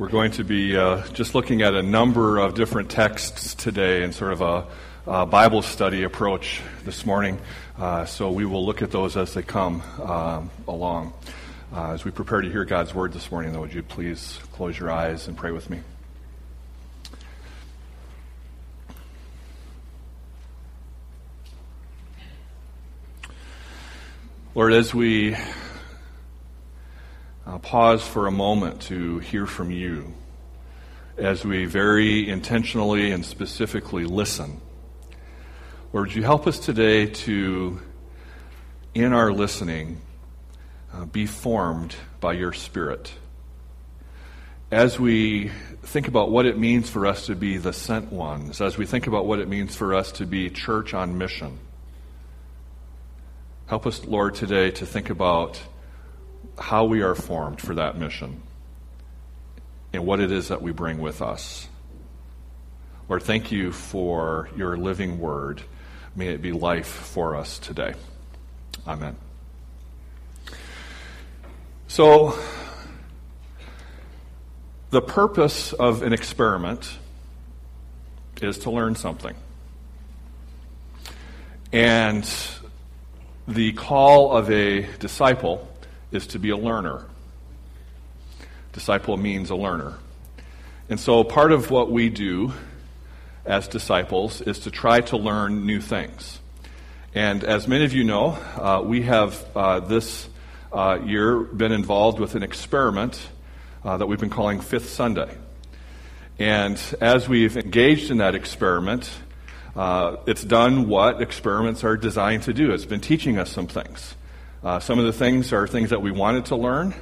We're going to be uh, just looking at a number of different texts today and sort of a, a Bible study approach this morning. Uh, so we will look at those as they come uh, along. Uh, as we prepare to hear God's word this morning, though, would you please close your eyes and pray with me? Lord, as we uh, pause for a moment to hear from you as we very intentionally and specifically listen. Lord, you help us today to, in our listening, uh, be formed by your Spirit? As we think about what it means for us to be the sent ones, as we think about what it means for us to be church on mission, help us, Lord, today to think about how we are formed for that mission and what it is that we bring with us. Lord, thank you for your living word. May it be life for us today. Amen. So, the purpose of an experiment is to learn something. And the call of a disciple is to be a learner. Disciple means a learner. And so part of what we do as disciples is to try to learn new things. And as many of you know, uh, we have uh, this uh, year been involved with an experiment uh, that we've been calling Fifth Sunday. And as we've engaged in that experiment, uh, it's done what experiments are designed to do. It's been teaching us some things. Uh, some of the things are things that we wanted to learn,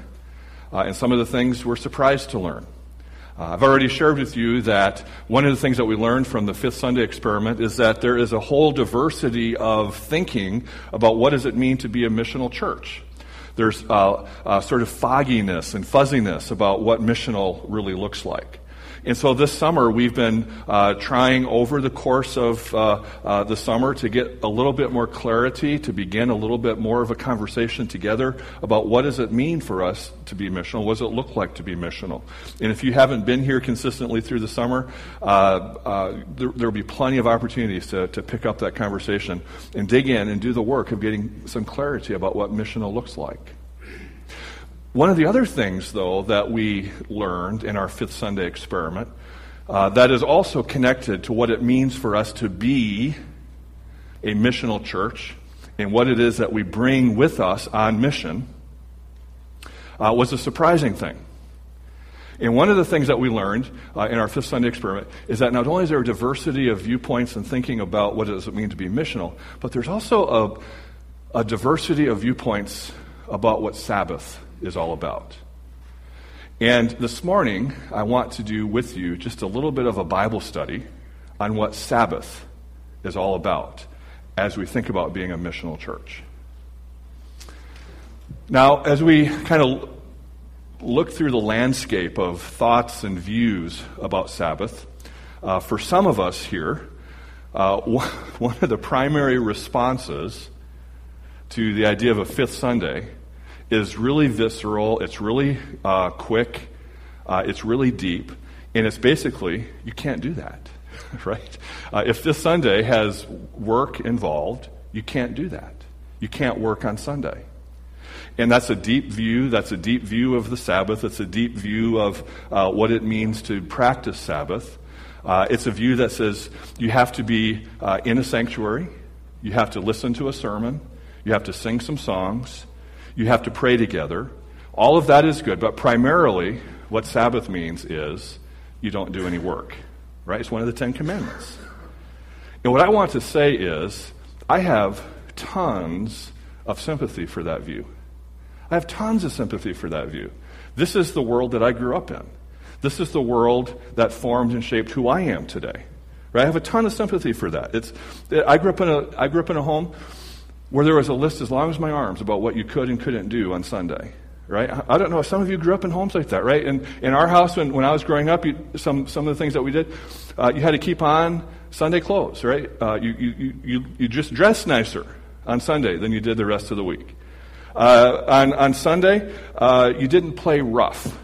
uh, and some of the things we're surprised to learn. Uh, I've already shared with you that one of the things that we learned from the Fifth Sunday experiment is that there is a whole diversity of thinking about what does it mean to be a missional church. There's uh, sort of fogginess and fuzziness about what missional really looks like. And so this summer, we've been uh, trying over the course of uh, uh, the summer to get a little bit more clarity, to begin a little bit more of a conversation together about what does it mean for us to be missional? What does it look like to be missional? And if you haven't been here consistently through the summer, uh, uh, there will be plenty of opportunities to, to pick up that conversation and dig in and do the work of getting some clarity about what missional looks like. One of the other things, though, that we learned in our Fifth Sunday experiment uh, that is also connected to what it means for us to be a missional church and what it is that we bring with us on mission uh, was a surprising thing. And one of the things that we learned uh, in our Fifth Sunday experiment is that not only is there a diversity of viewpoints and thinking about what does it mean to be missional, but there's also a, a diversity of viewpoints about what Sabbath is all about. And this morning, I want to do with you just a little bit of a Bible study on what Sabbath is all about as we think about being a missional church. Now, as we kind of look through the landscape of thoughts and views about Sabbath, uh, for some of us here, uh, one of the primary responses to the idea of a fifth Sunday is really visceral, it's really uh, quick, uh, it's really deep, and it's basically, you can't do that, right? Uh, if this Sunday has work involved, you can't do that. You can't work on Sunday. And that's a deep view. That's a deep view of the Sabbath. It's a deep view of uh, what it means to practice Sabbath. Uh, it's a view that says you have to be uh, in a sanctuary, you have to listen to a sermon, you have to sing some songs, you have to pray together. All of that is good, but primarily what Sabbath means is you don't do any work, right? It's one of the Ten Commandments. And what I want to say is, I have tons of sympathy for that view. I have tons of sympathy for that view. This is the world that I grew up in. This is the world that formed and shaped who I am today. Right? I have a ton of sympathy for that. It's, I grew up in a, I grew up in a home where there was a list as long as my arms about what you could and couldn't do on Sunday. Right? I don't know. If some of you grew up in homes like that, right? And in our house, when, when I was growing up, you, some, some of the things that we did, uh, you had to keep on Sunday clothes, right? Uh, you, you, you, you just dress nicer on Sunday than you did the rest of the week. Uh, on, on Sunday, uh, you didn't play rough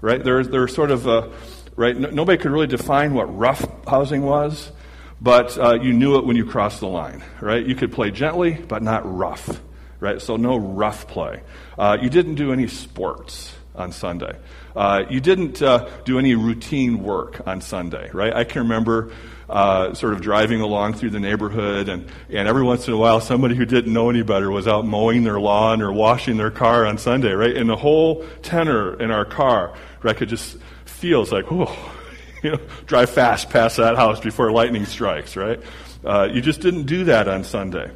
right? There, there sort of a, right? No, nobody could really define what rough housing was, but uh, you knew it when you crossed the line, right? You could play gently, but not rough, right? So no rough play. Uh, you didn't do any sports on Sunday. Uh, you didn't uh, do any routine work on Sunday, right? I can remember uh, sort of driving along through the neighborhood, and, and every once in a while, somebody who didn't know any better was out mowing their lawn or washing their car on Sunday, right? And the whole tenor in our car, right, could just feels like, oh, you know, drive fast past that house before lightning strikes, right? Uh, you just didn't do that on Sunday.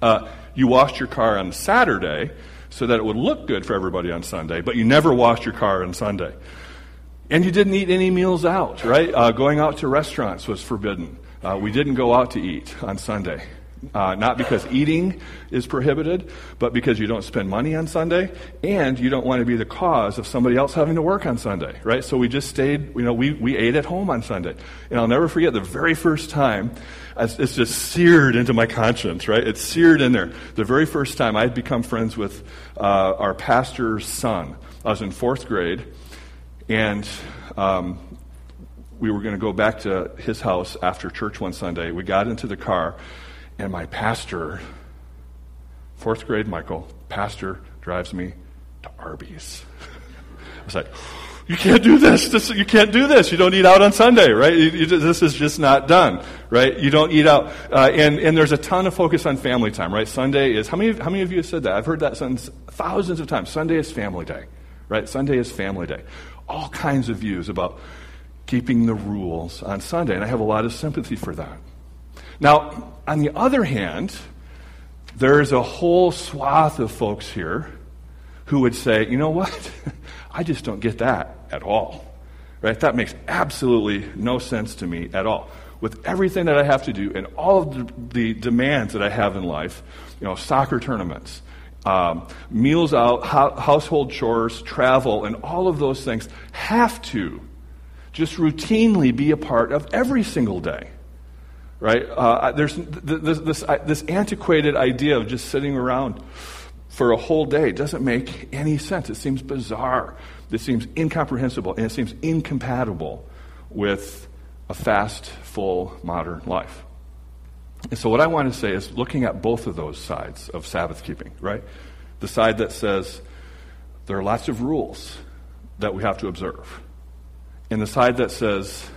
Uh, you washed your car on Saturday so that it would look good for everybody on Sunday, but you never washed your car on Sunday. And you didn't eat any meals out, right? Uh, going out to restaurants was forbidden. Uh, we didn't go out to eat on Sunday. Uh, not because eating is prohibited, but because you don't spend money on Sunday, and you don't want to be the cause of somebody else having to work on Sunday, right? So we just stayed, you know, we, we ate at home on Sunday. And I'll never forget the very first time, it's just seared into my conscience, right? It's seared in there. The very first time I'd become friends with uh, our pastor's son. I was in fourth grade, and um, we were going to go back to his house after church one Sunday. We got into the car, and my pastor, fourth grade Michael, pastor, drives me to Arby's. I was like, you can't do this. this. You can't do this. You don't eat out on Sunday, right? You, you, this is just not done, right? You don't eat out. Uh, and, and there's a ton of focus on family time, right? Sunday is, how many, how many of you have said that? I've heard that sentence thousands of times. Sunday is family day, right? Sunday is family day. All kinds of views about keeping the rules on Sunday, and I have a lot of sympathy for that. Now, on the other hand, there's a whole swath of folks here who would say, you know what? I just don't get that at all. Right? That makes absolutely no sense to me at all. With everything that I have to do and all of the, demands that I have in life, you know, soccer tournaments, um, meals out, ho- household chores, travel, and all of those things have to just routinely be a part of every single day right? Uh, there's this, this, this antiquated idea of just sitting around for a whole day doesn't make any sense. It seems bizarre. It seems incomprehensible, and it seems incompatible with a fast, full, modern life. And so, what I want to say is looking at both of those sides of Sabbath keeping, right? The side that says there are lots of rules that we have to observe, and the side that says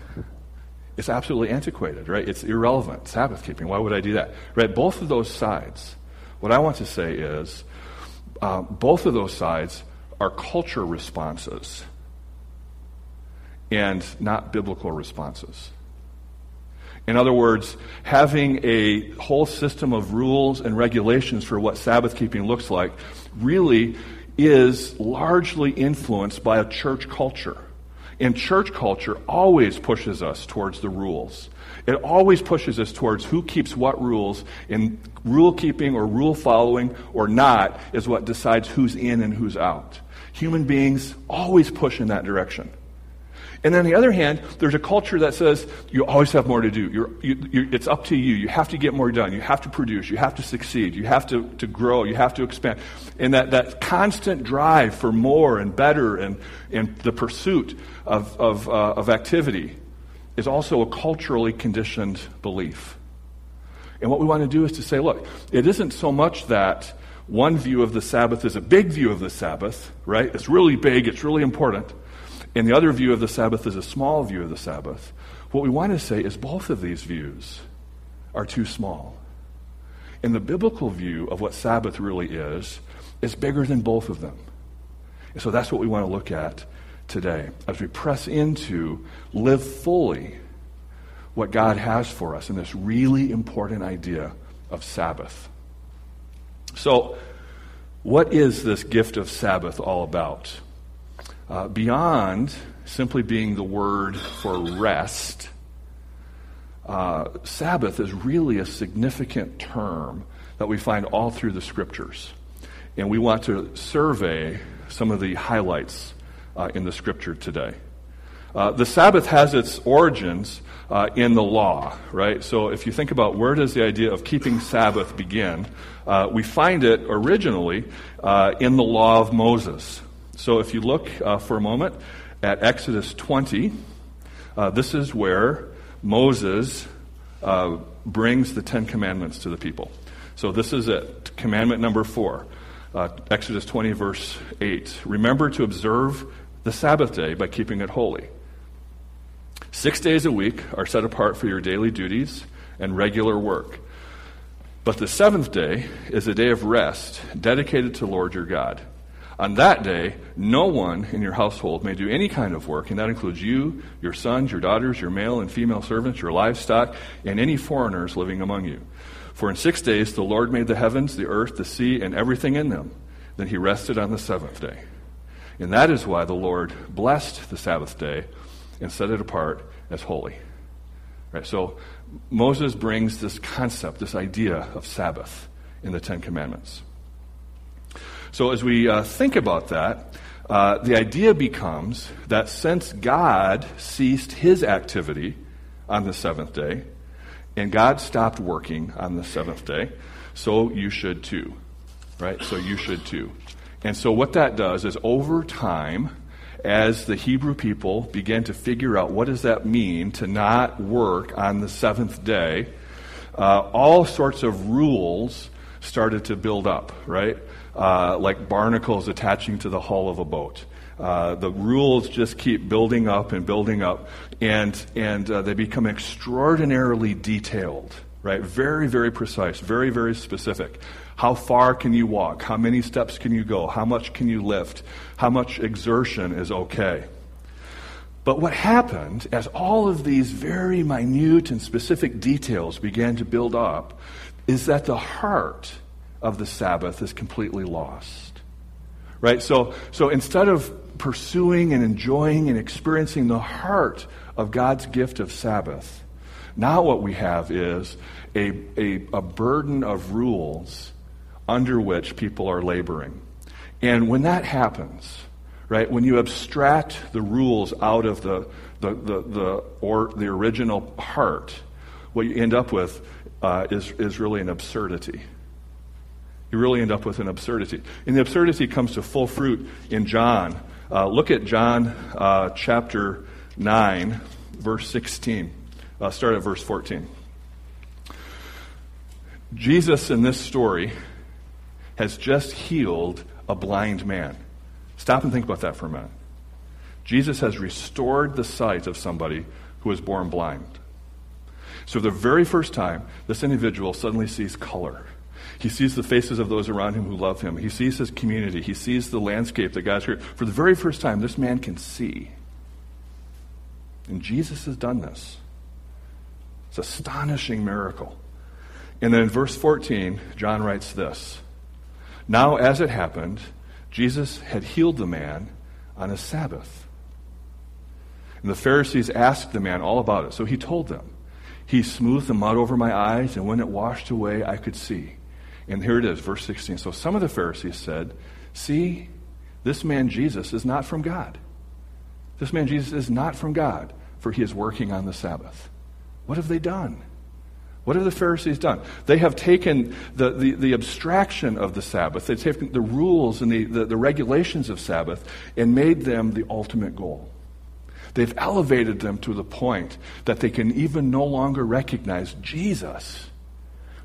it's absolutely antiquated, right? It's irrelevant. Sabbath keeping. Why would I do that? Right? Both of those sides. What I want to say is uh, both of those sides are culture responses and not biblical responses. In other words, having a whole system of rules and regulations for what Sabbath keeping looks like really is largely influenced by a church culture. And church culture always pushes us towards the rules. It always pushes us towards who keeps what rules, and rule keeping or rule following or not is what decides who's in and who's out. Human beings always push in that direction. And then on the other hand, there's a culture that says you always have more to do. You're, you, you're, it's up to you. You have to get more done. You have to produce. You have to succeed. You have to, to grow. You have to expand. And that, that constant drive for more and better and, and the pursuit of, of, uh, of activity is also a culturally conditioned belief. And what we want to do is to say, look, it isn't so much that one view of the Sabbath is a big view of the Sabbath, right? It's really big, it's really important and the other view of the Sabbath is a small view of the Sabbath. What we want to say is both of these views are too small. And the biblical view of what Sabbath really is is bigger than both of them. And so that's what we want to look at today as we press into live fully what God has for us in this really important idea of Sabbath. So, what is this gift of Sabbath all about? Uh, beyond simply being the word for rest, uh, Sabbath is really a significant term that we find all through the scriptures. And we want to survey some of the highlights uh, in the scripture today. Uh, the Sabbath has its origins uh, in the law, right? So if you think about where does the idea of keeping Sabbath begin, uh, we find it originally uh, in the law of Moses. So if you look uh, for a moment at Exodus 20, uh, this is where Moses uh, brings the Ten Commandments to the people. So this is it. Commandment number four, uh, Exodus 20, verse 8. Remember to observe the Sabbath day by keeping it holy. Six days a week are set apart for your daily duties and regular work. But the seventh day is a day of rest dedicated to Lord your God. On that day, no one in your household may do any kind of work, and that includes you, your sons, your daughters, your male and female servants, your livestock, and any foreigners living among you. For in six days the Lord made the heavens, the earth, the sea, and everything in them. Then he rested on the seventh day. And that is why the Lord blessed the Sabbath day and set it apart as holy. Right, so Moses brings this concept, this idea of Sabbath in the Ten Commandments. So as we uh, think about that, uh, the idea becomes that since God ceased his activity on the seventh day, and God stopped working on the seventh day, so you should too. Right? So you should too. And so what that does is over time, as the Hebrew people began to figure out what does that mean to not work on the seventh day, uh, all sorts of rules started to build up, right? Uh, like barnacles attaching to the hull of a boat. Uh, the rules just keep building up and building up, and, and uh, they become extraordinarily detailed, right? Very, very precise, very, very specific. How far can you walk? How many steps can you go? How much can you lift? How much exertion is okay? But what happened as all of these very minute and specific details began to build up is that the heart of the Sabbath is completely lost. Right? So, so instead of pursuing and enjoying and experiencing the heart of God's gift of Sabbath, now what we have is a, a, a burden of rules under which people are laboring. And when that happens, right, when you abstract the rules out of the, the, the, the, or the original heart, what you end up with uh, is, is really an absurdity you really end up with an absurdity. And the absurdity comes to full fruit in John. Uh, look at John uh, chapter 9, verse 16. Uh, start at verse 14. Jesus in this story has just healed a blind man. Stop and think about that for a minute. Jesus has restored the sight of somebody who was born blind. So, the very first time, this individual suddenly sees color. He sees the faces of those around him who love him. He sees his community. He sees the landscape that God's created. For the very first time, this man can see. And Jesus has done this. It's an astonishing miracle. And then in verse 14, John writes this Now, as it happened, Jesus had healed the man on a Sabbath. And the Pharisees asked the man all about it. So he told them. He smoothed the mud over my eyes, and when it washed away, I could see. And here it is, verse 16. So some of the Pharisees said, See, this man Jesus is not from God. This man Jesus is not from God, for he is working on the Sabbath. What have they done? What have the Pharisees done? They have taken the, the, the abstraction of the Sabbath, they've taken the rules and the, the, the regulations of Sabbath, and made them the ultimate goal. They've elevated them to the point that they can even no longer recognize Jesus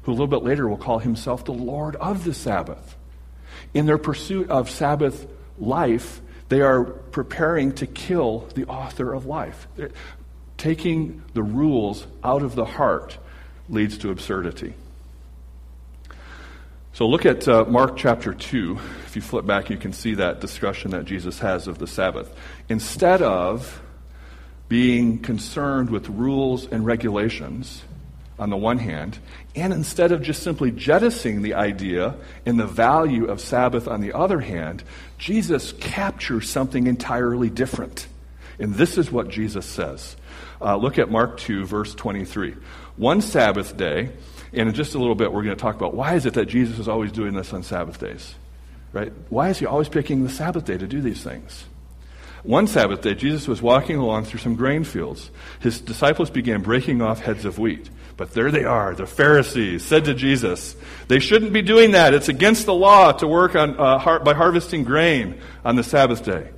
who a little bit later will call himself the Lord of the Sabbath. In their pursuit of Sabbath life, they are preparing to kill the author of life. taking the rules out of the heart leads to absurdity. So look at uh, Mark chapter 2. If you flip back, you can see that discussion that Jesus has of the Sabbath. Instead of being concerned with rules and regulations, on the one hand, and instead of just simply jettisoning the idea and the value of Sabbath on the other hand, Jesus captures something entirely different. And this is what Jesus says. Uh, look at Mark 2, verse 23. One Sabbath day, and in just a little bit, we're going to talk about why is it that Jesus is always doing this on Sabbath days? Right? Why is he always picking the Sabbath day to do these things? One Sabbath day, Jesus was walking along through some grain fields. His disciples began breaking off heads of wheat But there they are. The Pharisees said to Jesus, they shouldn't be doing that. It's against the law to work on, uh, har- by harvesting grain on the Sabbath day.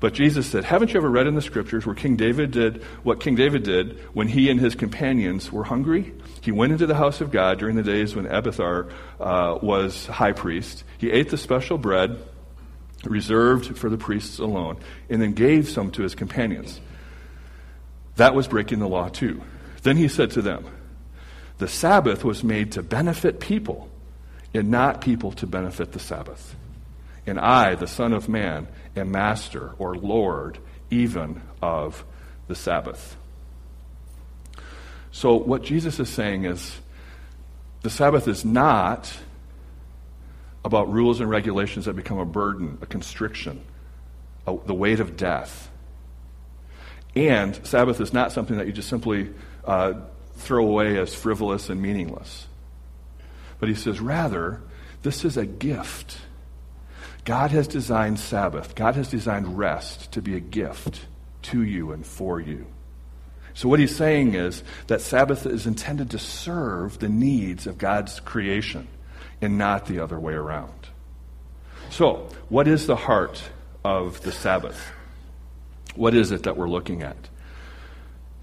But Jesus said, Haven't you ever read in the scriptures where King David did what King David did when he and his companions were hungry? He went into the house of God during the days when Abiathar uh, was high priest. He ate the special bread reserved for the priests alone, and then gave some to his companions. That was breaking the law too. Then he said to them, The Sabbath was made to benefit people, and not people to benefit the Sabbath. And I, the Son of Man, am master or Lord even of the Sabbath. So, what Jesus is saying is the Sabbath is not about rules and regulations that become a burden, a constriction, a, the weight of death. And Sabbath is not something that you just simply uh, throw away as frivolous and meaningless. But he says, rather, this is a gift. God has designed Sabbath, God has designed rest to be a gift to you and for you. So, what he's saying is that Sabbath is intended to serve the needs of God's creation and not the other way around. So, what is the heart of the Sabbath? What is it that we're looking at?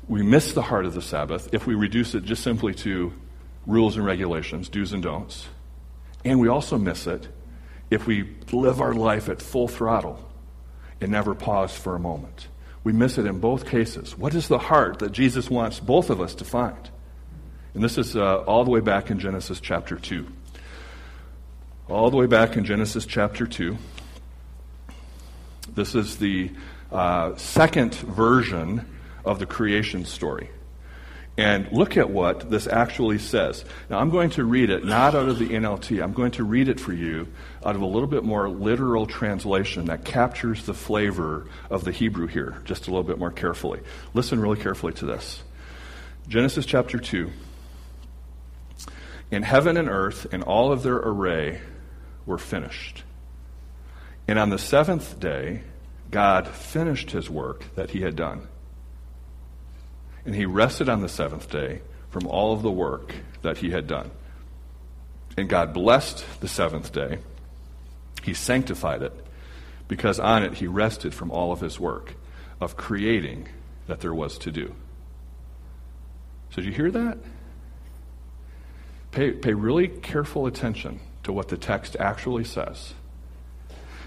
We miss the heart of the Sabbath if we reduce it just simply to rules and regulations, do's and don'ts. And we also miss it if we live our life at full throttle and never pause for a moment. We miss it in both cases. What is the heart that Jesus wants both of us to find? And this is uh, all the way back in Genesis chapter 2. All the way back in Genesis chapter 2. This is the uh, second version of the creation story. And look at what this actually says. Now, I'm going to read it not out of the NLT. I'm going to read it for you out of a little bit more literal translation that captures the flavor of the Hebrew here just a little bit more carefully. Listen really carefully to this Genesis chapter 2. In heaven and earth and all of their array were finished. And on the seventh day, God finished his work that he had done. And he rested on the seventh day from all of the work that he had done. And God blessed the seventh day. He sanctified it because on it he rested from all of his work of creating that there was to do. So, did you hear that? Pay, pay really careful attention to what the text actually says.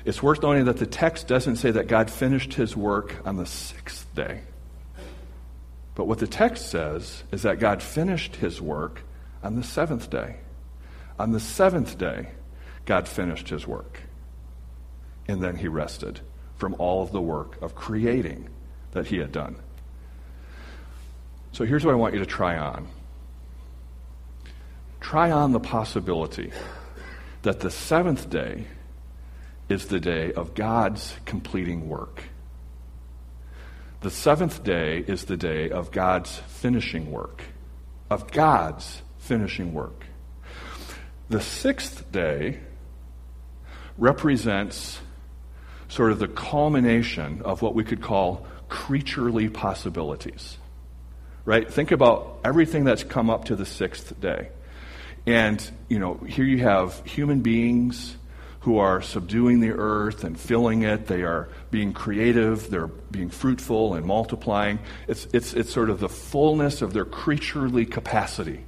It's worth noting that the text doesn't say that God finished his work on the sixth day. But what the text says is that God finished his work on the seventh day. On the seventh day, God finished his work. And then he rested from all of the work of creating that he had done. So here's what I want you to try on try on the possibility that the seventh day is the day of God's completing work. The seventh day is the day of God's finishing work. Of God's finishing work. The sixth day represents sort of the culmination of what we could call creaturely possibilities. Right? Think about everything that's come up to the sixth day. And, you know, here you have human beings who are subduing the earth and filling it. They are being creative, they're being fruitful and multiplying. It's, it's, it's sort of the fullness of their creaturely capacity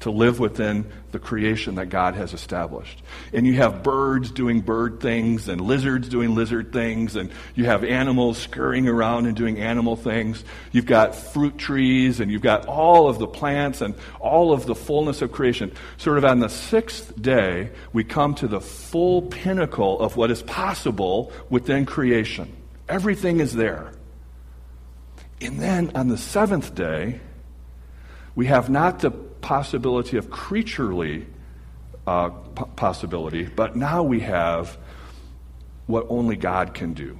to live within the creation that God has established. And you have birds doing bird things and lizards doing lizard things and you have animals scurrying around and doing animal things. You've got fruit trees and you've got all of the plants and all of the fullness of creation. Sort of on the sixth day, we come to the full pinnacle of what is possible within creation. Everything is there. And then on the seventh day, we have not the possibility of creaturely uh, p- possibility, but now we have what only God can do.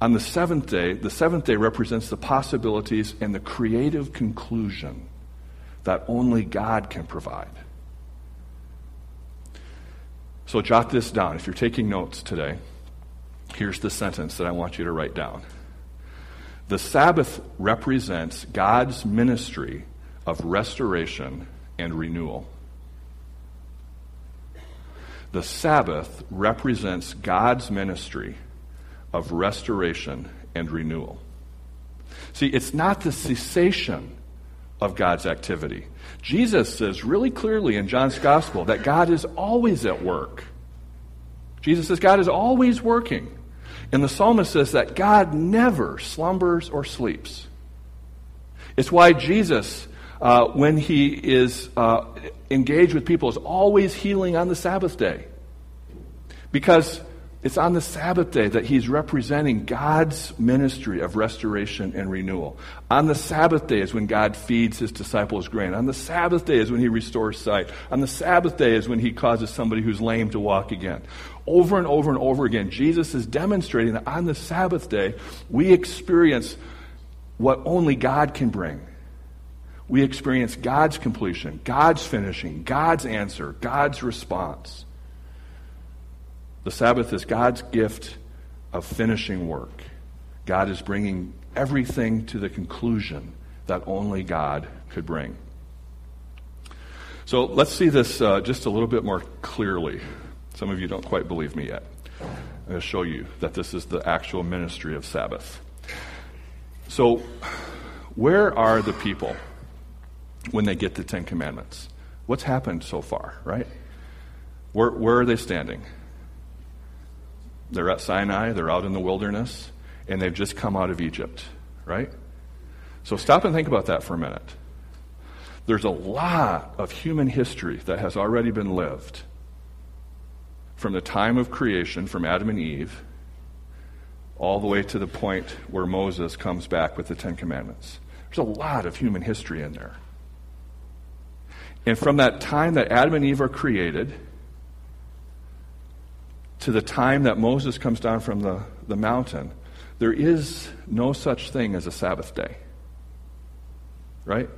On the seventh day, the seventh day represents the possibilities and the creative conclusion that only God can provide. So jot this down. If you're taking notes today, here's the sentence that I want you to write down. The Sabbath represents God's ministry of restoration and renewal. The Sabbath represents God's ministry of restoration and renewal. See, it's not the cessation of God's activity. Jesus says really clearly in John's Gospel that God is always at work. Jesus says God is always working. And the psalmist says that God never slumbers or sleeps. It's why Jesus, uh, when he is uh, engaged with people, is always healing on the Sabbath day. Because it's on the Sabbath day that he's representing God's ministry of restoration and renewal. On the Sabbath day is when God feeds his disciples grain. On the Sabbath day is when he restores sight. On the Sabbath day is when he causes somebody who's lame to walk again. Over and over and over again, Jesus is demonstrating that on the Sabbath day, we experience what only God can bring. We experience God's completion, God's finishing, God's answer, God's response. The Sabbath is God's gift of finishing work. God is bringing everything to the conclusion that only God could bring. So let's see this uh, just a little bit more clearly. Some of you don't quite believe me yet. I'm going to show you that this is the actual ministry of Sabbath. So, where are the people when they get the Ten Commandments? What's happened so far, right? Where, where are they standing? They're at Sinai, they're out in the wilderness, and they've just come out of Egypt, right? So stop and think about that for a minute. There's a lot of human history that has already been lived from the time of creation, from Adam and Eve, all the way to the point where Moses comes back with the Ten Commandments. There's a lot of human history in there. And from that time that Adam and Eve are created, to the time that Moses comes down from the, the mountain, there is no such thing as a Sabbath day. Right?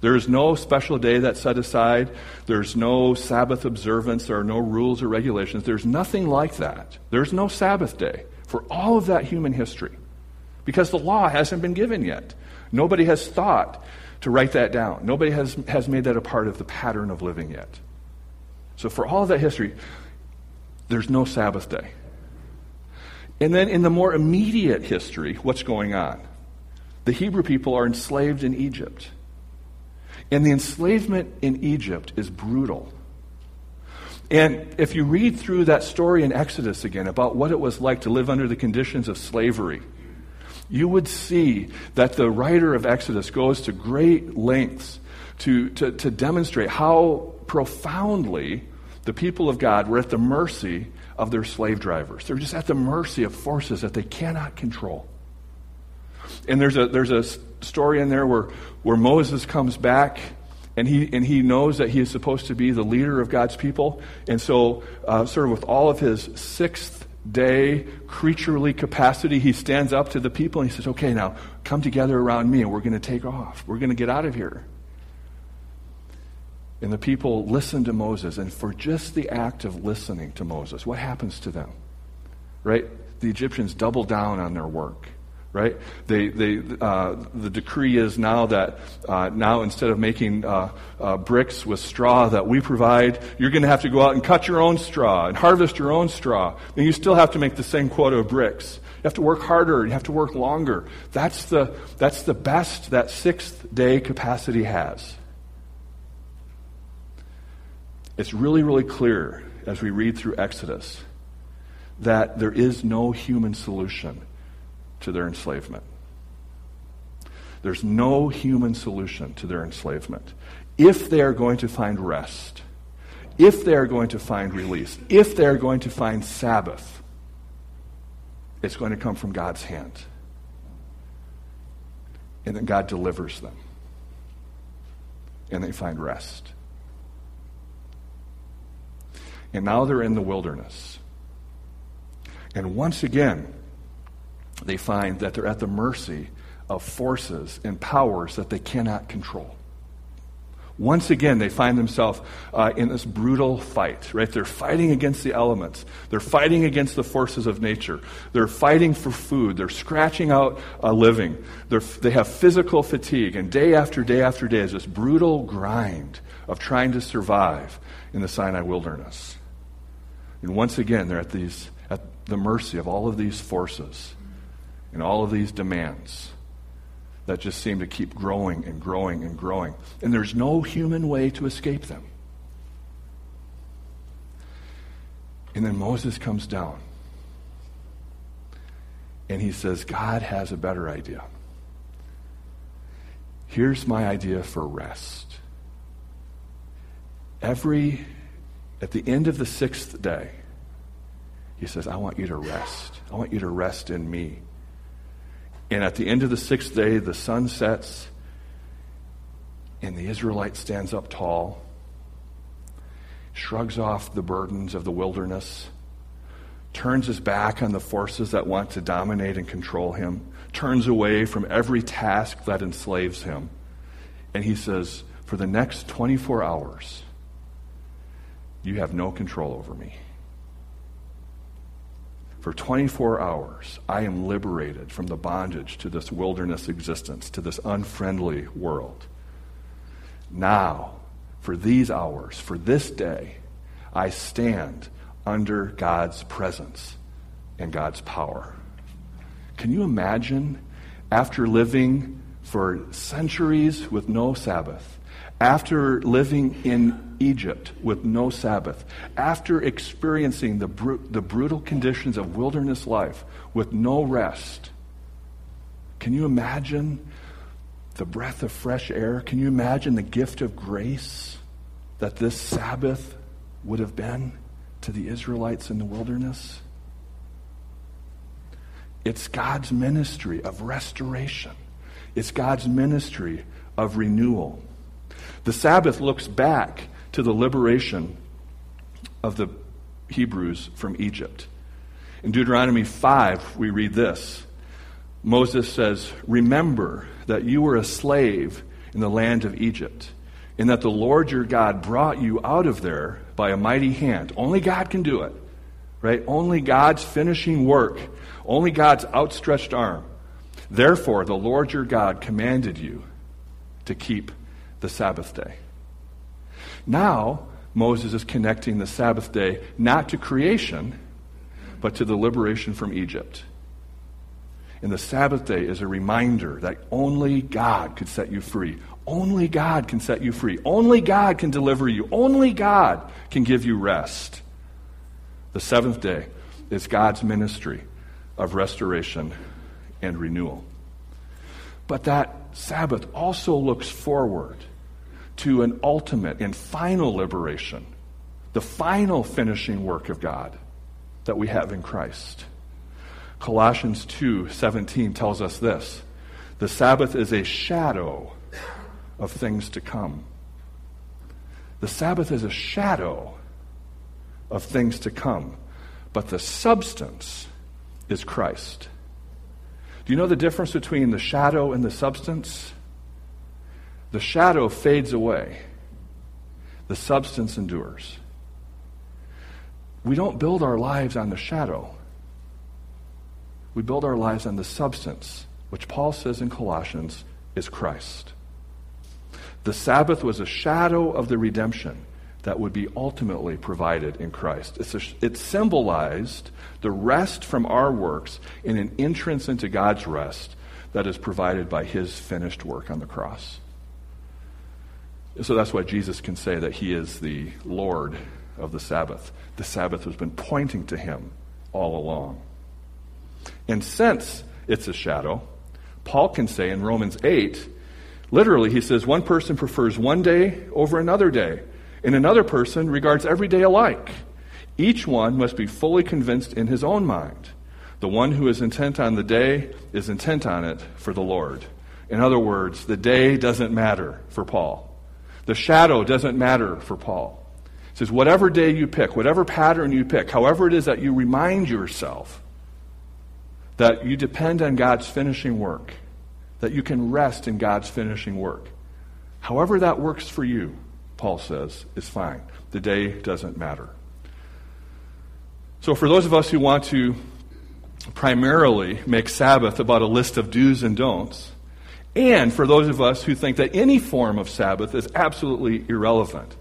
There is no special day that's set aside. There's no Sabbath observance. There are no rules or regulations. There's nothing like that. There's no Sabbath day for all of that human history because the law hasn't been given yet. Nobody has thought to write that down. Nobody has, has made that a part of the pattern of living yet. So, for all that history, there's no Sabbath day. And then in the more immediate history, what's going on? The Hebrew people are enslaved in Egypt. And the enslavement in Egypt is brutal. And if you read through that story in Exodus again about what it was like to live under the conditions of slavery, you would see that the writer of Exodus goes to great lengths to, to, to demonstrate how profoundly the people of God were at the mercy of their slave drivers. They're just at the mercy of forces that they cannot control. And there's a, there's a story in there where, where Moses comes back and he, and he knows that he is supposed to be the leader of God's people. And so, uh, sort of with all of his sixth day creaturely capacity, he stands up to the people and he says, Okay, now come together around me and we're going to take off. We're going to get out of here. And the people listen to Moses. And for just the act of listening to Moses, what happens to them? Right? The Egyptians double down on their work. Right? They, they, uh, the decree is now that uh, now instead of making uh, uh bricks with straw that we provide, you're going to have to go out and cut your own straw and harvest your own straw. And you still have to make the same quota of bricks. You have to work harder. You have to work longer. That's the, that's the best that sixth day capacity has. It's really, really clear as we read through Exodus that there is no human solution to their enslavement. There's no human solution to their enslavement. If they are going to find rest, if they are going to find release, if they are going to find Sabbath, it's going to come from God's hand. And then God delivers them. And they find rest. And now they're in the wilderness. And once again, they find that they're at the mercy of forces and powers that they cannot control. Once again, they find themselves uh, in this brutal fight, right? They're fighting against the elements. They're fighting against the forces of nature. They're fighting for food. They're scratching out a living. They're, they have physical fatigue. And day after day after day is this brutal grind of trying to survive in the Sinai wilderness. And once again, they're at, these, at the mercy of all of these forces and all of these demands that just seem to keep growing and growing and growing. And there's no human way to escape them. And then Moses comes down and he says, God has a better idea. Here's my idea for rest. Every, at the end of the sixth day, he says, I want you to rest. I want you to rest in me. And at the end of the sixth day, the sun sets, and the Israelite stands up tall, shrugs off the burdens of the wilderness, turns his back on the forces that want to dominate and control him, turns away from every task that enslaves him. And he says, For the next 24 hours, you have no control over me. For 24 hours, I am liberated from the bondage to this wilderness existence, to this unfriendly world. Now, for these hours, for this day, I stand under God's presence and God's power. Can you imagine after living for centuries with no Sabbath, after living in Egypt with no Sabbath, after experiencing the, the brutal conditions of wilderness life with no rest, can you imagine the breath of fresh air? Can you imagine the gift of grace that this Sabbath would have been to the Israelites in the wilderness? It's God's ministry of restoration. It's God's ministry of renewal. The Sabbath looks back to the liberation of the Hebrews from Egypt. In Deuteronomy 5, we read this Moses says, Remember that you were a slave in the land of Egypt, and that the Lord your God brought you out of there by a mighty hand. Only God can do it, right? Only God's finishing work, only God's outstretched arm. Therefore, the Lord your God commanded you to keep the Sabbath day. Now, Moses is connecting the Sabbath day not to creation, but to the liberation from Egypt. And the Sabbath day is a reminder that only God could set you free. Only God can set you free. Only God can deliver you. Only God can give you rest. The seventh day is God's ministry of restoration and renewal. But that Sabbath also looks forward to an ultimate and final liberation, the final finishing work of God that we have in Christ. Colossians 2:17 tells us this. The Sabbath is a shadow of things to come. The Sabbath is a shadow of things to come, but the substance is Christ. Do you know the difference between the shadow and the substance? The shadow fades away, the substance endures. We don't build our lives on the shadow. We build our lives on the substance, which Paul says in Colossians is Christ. The Sabbath was a shadow of the redemption that would be ultimately provided in Christ. A, it symbolized the rest from our works in an entrance into God's rest that is provided by his finished work on the cross. So that's why Jesus can say that he is the Lord of the Sabbath. The Sabbath has been pointing to him all along. And since it's a shadow, Paul can say in Romans 8, literally, he says, one person prefers one day over another day, and another person regards every day alike. Each one must be fully convinced in his own mind. The one who is intent on the day is intent on it for the Lord. In other words, the day doesn't matter for Paul. The shadow doesn't matter for Paul. He says, whatever day you pick, whatever pattern you pick, however it is that you remind yourself that you depend on God's finishing work, that you can rest in God's finishing work, However, that works for you, Paul says, is fine. The day doesn't matter. So, for those of us who want to primarily make Sabbath about a list of do's and don'ts, and for those of us who think that any form of Sabbath is absolutely irrelevant,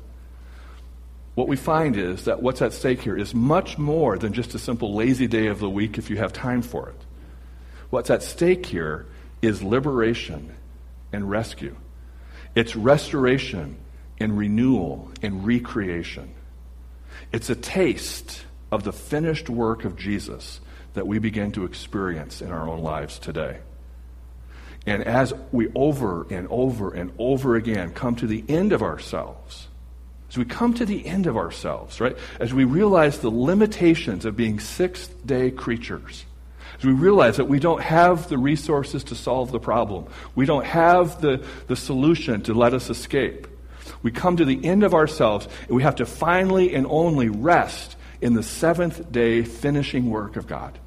what we find is that what's at stake here is much more than just a simple lazy day of the week if you have time for it. What's at stake here is liberation and rescue. It's restoration and renewal and recreation. It's a taste of the finished work of Jesus that we begin to experience in our own lives today. And as we over and over and over again come to the end of ourselves, as we come to the end of ourselves, right, as we realize the limitations of being sixth day creatures, as we realize that we don't have the resources to solve the problem, we don't have the, the solution to let us escape, we come to the end of ourselves and we have to finally and only rest in the seventh day finishing work of God.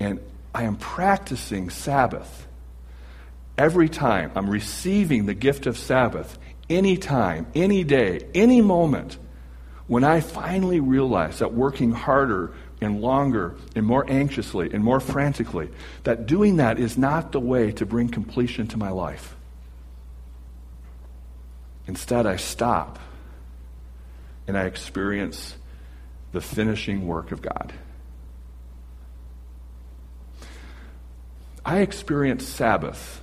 And I am practicing Sabbath every time I'm receiving the gift of Sabbath, any time, any day, any moment, when I finally realize that working harder and longer and more anxiously and more frantically, that doing that is not the way to bring completion to my life. Instead, I stop and I experience the finishing work of God. I experience Sabbath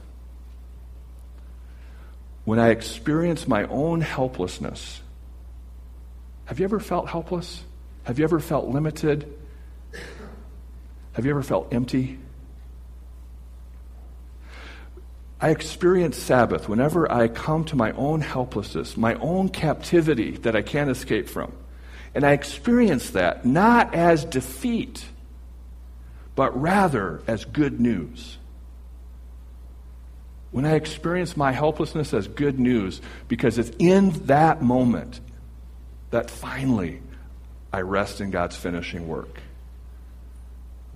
when I experience my own helplessness. Have you ever felt helpless? Have you ever felt limited? Have you ever felt empty? I experience Sabbath whenever I come to my own helplessness, my own captivity that I can't escape from. And I experience that not as defeat, but rather as good news. When I experience my helplessness as good news, because it's in that moment that finally I rest in God's finishing work.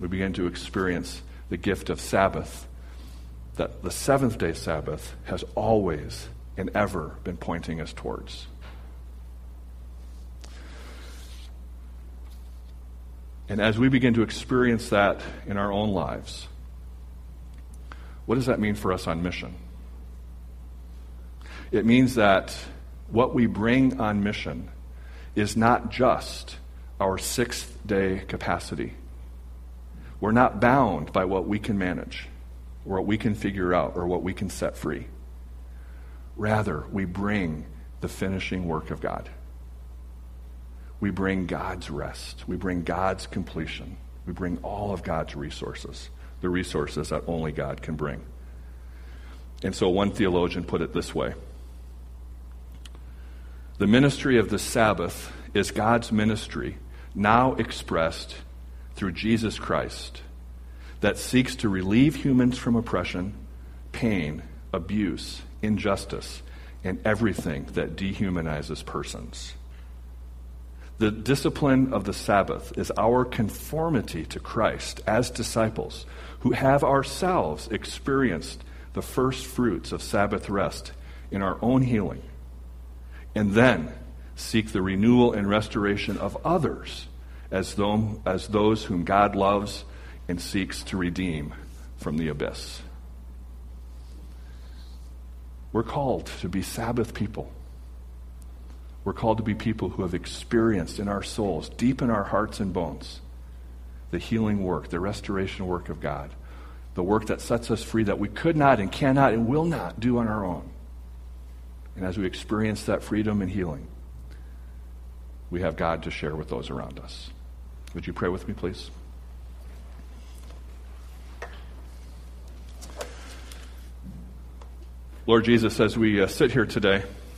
We begin to experience the gift of Sabbath that the seventh day Sabbath has always and ever been pointing us towards. And as we begin to experience that in our own lives, what does that mean for us on mission? It means that what we bring on mission is not just our sixth day capacity. We're not bound by what we can manage or what we can figure out or what we can set free. Rather, we bring the finishing work of God. We bring God's rest. We bring God's completion. We bring all of God's resources, the resources that only God can bring. And so one theologian put it this way The ministry of the Sabbath is God's ministry, now expressed through Jesus Christ that seeks to relieve humans from oppression, pain, abuse, injustice, and everything that dehumanizes persons. The discipline of the Sabbath is our conformity to Christ as disciples who have ourselves experienced the first fruits of Sabbath rest in our own healing, and then seek the renewal and restoration of others as, though, as those whom God loves and seeks to redeem from the abyss. We're called to be Sabbath people. We're called to be people who have experienced in our souls, deep in our hearts and bones, the healing work, the restoration work of God, the work that sets us free that we could not and cannot and will not do on our own. And as we experience that freedom and healing, we have God to share with those around us. Would you pray with me, please? Lord Jesus, as we uh, sit here today,